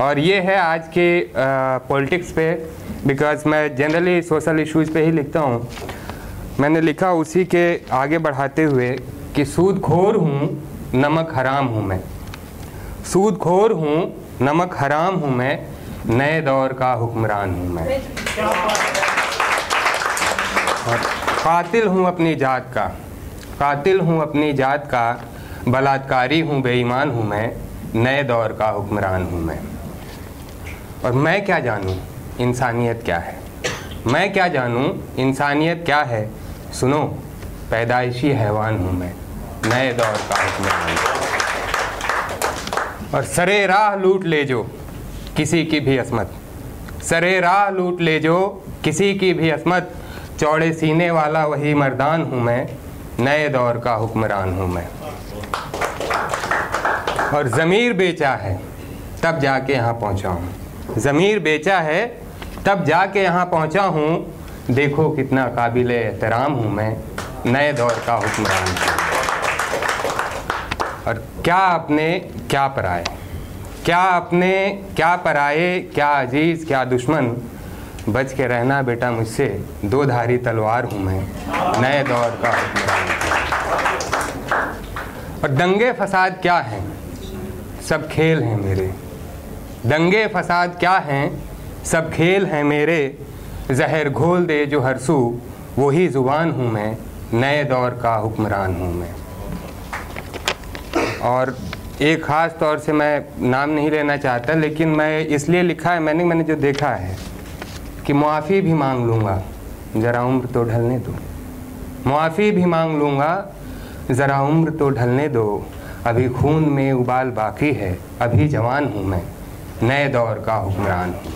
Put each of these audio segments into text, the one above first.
और ये है आज के पॉलिटिक्स पे बिकॉज़ मैं जनरली सोशल इश्यूज़ पे ही लिखता हूँ। मैंने लिखा उसी के आगे बढ़ाते हुए कि सूद खोर हूँ, नमक हराम हूँ मैं। सूद खोर हूँ, नमक हराम हूँ मैं, नए दौर का हुक्मरान हूँ मैं। और कातिल हूँ अपनी जात का, कातिल हूँ अपनी जात का, बलात्कारी हूँ, बेईमान हूँ मैं, नए दौर का हुक्मरान हूँ मैं। और मैं क्या जानूँ? इंसानियत क्या है? मैं क्या जानूँ? इंसानियत क्या है? सुनो, पैदाइशी हैवान हूँ मैं। नए दौर का हुक्मरान। और सरे राह लूट ले जो किसी की भी असमत। सरे राह लूट ले जो किसी की भी असमत। चौड़े सीने वाला वही मर्दान हूँ मैं। नए दौर का हुक्मरान हूँ मैं। और ज़मीर बेचा है, तब जाके यहाँ पहुँचा हूँ ज़मीर बेचा है, तब जाके यहाँ पहुँचा हूँ। देखो कितना काबिल एहतराम हूँ मैं। नए दौर का हुक्मरान। और क्या अपने, क्या पराए? क्या अपने, क्या पराए, क्या अज़ीज़, क्या दुश्मन? बच के रहना बेटा मुझसे। दो धारी तलवार हूँ मैं। नए दौर का और दंगे फसाद क्या हैं? सब खेल हैं मेरे। दंगे फसाद क्या हैं? सब खेल हैं मेरे। जहर घोल दे जो हरसू वही ज़ुबान हूँ मैं। नए दौर का हुक्मरान हूँ मैं। और एक ख़ास तौर से मैं नाम नहीं लेना चाहता, लेकिन मैं इसलिए लिखा है, मैंने मैंने जो देखा है कि मुआफ़ी भी मांग लूँगा। ज़रा उम्र तो ढलने दो। मुआफ़ी भी मांग लूँगा। ज़रा उम्र तो ढलने दो। अभी खून में उबाल बाकी है। अभी जवान हूँ मैं। नए दौर का हुक्मरान हूँ।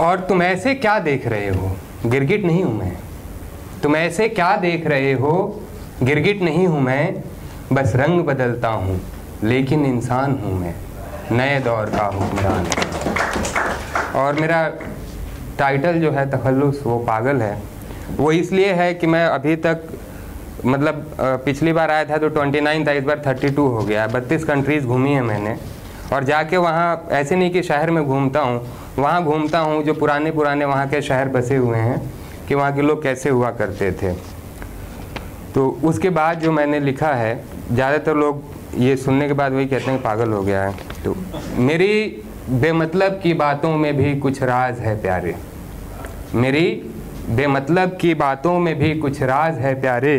और तुम ऐसे क्या देख रहे हो? गिरगिट नहीं हूँ मैं। तुम ऐसे क्या देख रहे हो? गिरगिट नहीं हूँ मैं। बस रंग बदलता हूँ, लेकिन इंसान हूँ मैं। नए दौर का हुक्मरान और मेरा टाइटल जो है तखल्लुस, वो पागल है। वो इसलिए है कि मैं अभी तक मतलब पिछली बार आया था तो 29 था, इस बार 32 हो गया। बत्तीस कंट्रीज़ घूमी है मैंने। और जाके वहाँ, ऐसे नहीं कि शहर में घूमता हूँ, वहाँ घूमता हूँ जो पुराने पुराने वहाँ के शहर बसे हुए हैं कि वहाँ के लोग कैसे हुआ करते थे। तो उसके बाद जो मैंने लिखा है, ज़्यादातर लोग ये सुनने के बाद वही कहते हैं पागल हो गया है। तो मेरी बेमतलब की बातों में भी कुछ राज है प्यारे। मेरी बेमतलब की बातों में भी कुछ राज है प्यारे।